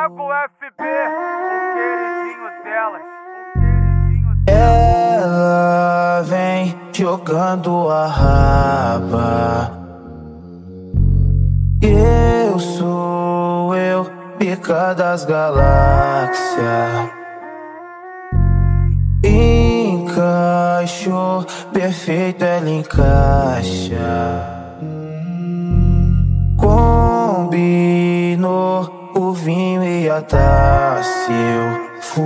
Thiago FB, o queridinho delas. Ela vem jogando a raba. Eu sou eu, pica das galáxias. Encaixou, perfeito ela encaixa. O vinho e a taça. Eu fui.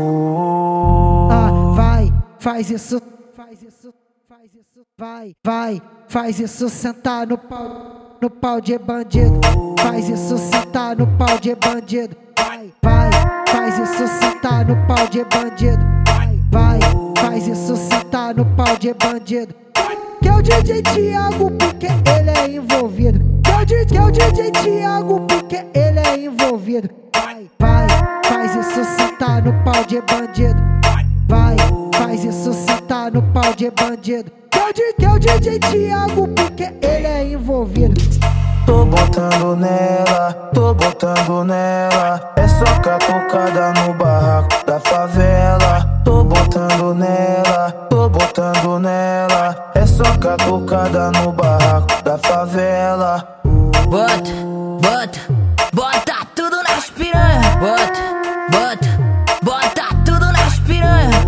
Ah, vai, faz isso, faz isso, faz isso, vai, vai, faz isso sentar no pau, no pau de bandido, faz isso sentar no pau de bandido, vai, vai, faz isso sentar no pau de bandido, vai, vai, faz isso sentar no pau de bandido. Que é o DJ Thiago porque ele é envolvido. Que é o DJ, que é o DJ Thiago porque ele é envolvido. Vai, vai, faz isso sentar no pau de bandido. Vai, faz isso sentar no pau de bandido. Que é o DJ, que é o DJ Thiago porque ele é envolvido. Tô botando nela, tô botando nela. É só catucada no barraco da favela. Tô botando nela, tô botando nela. É só catucada no barraco da favela. Bota, bota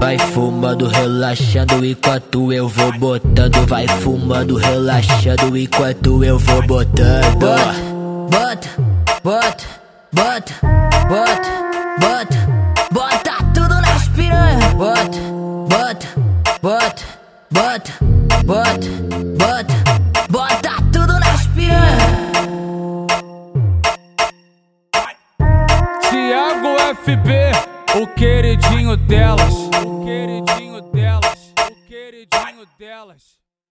Vai fumando, relaxando enquanto eu vou botando. Vai fumando, relaxando enquanto eu vou botando. Bota, bota, bota, bota, bota, bota tudo nas piranha. Bota, bota, bota, bota, bota, bota, bota tudo nas piranha. Thiago FB, o queridinho delas. O queridinho delas. O queridinho delas.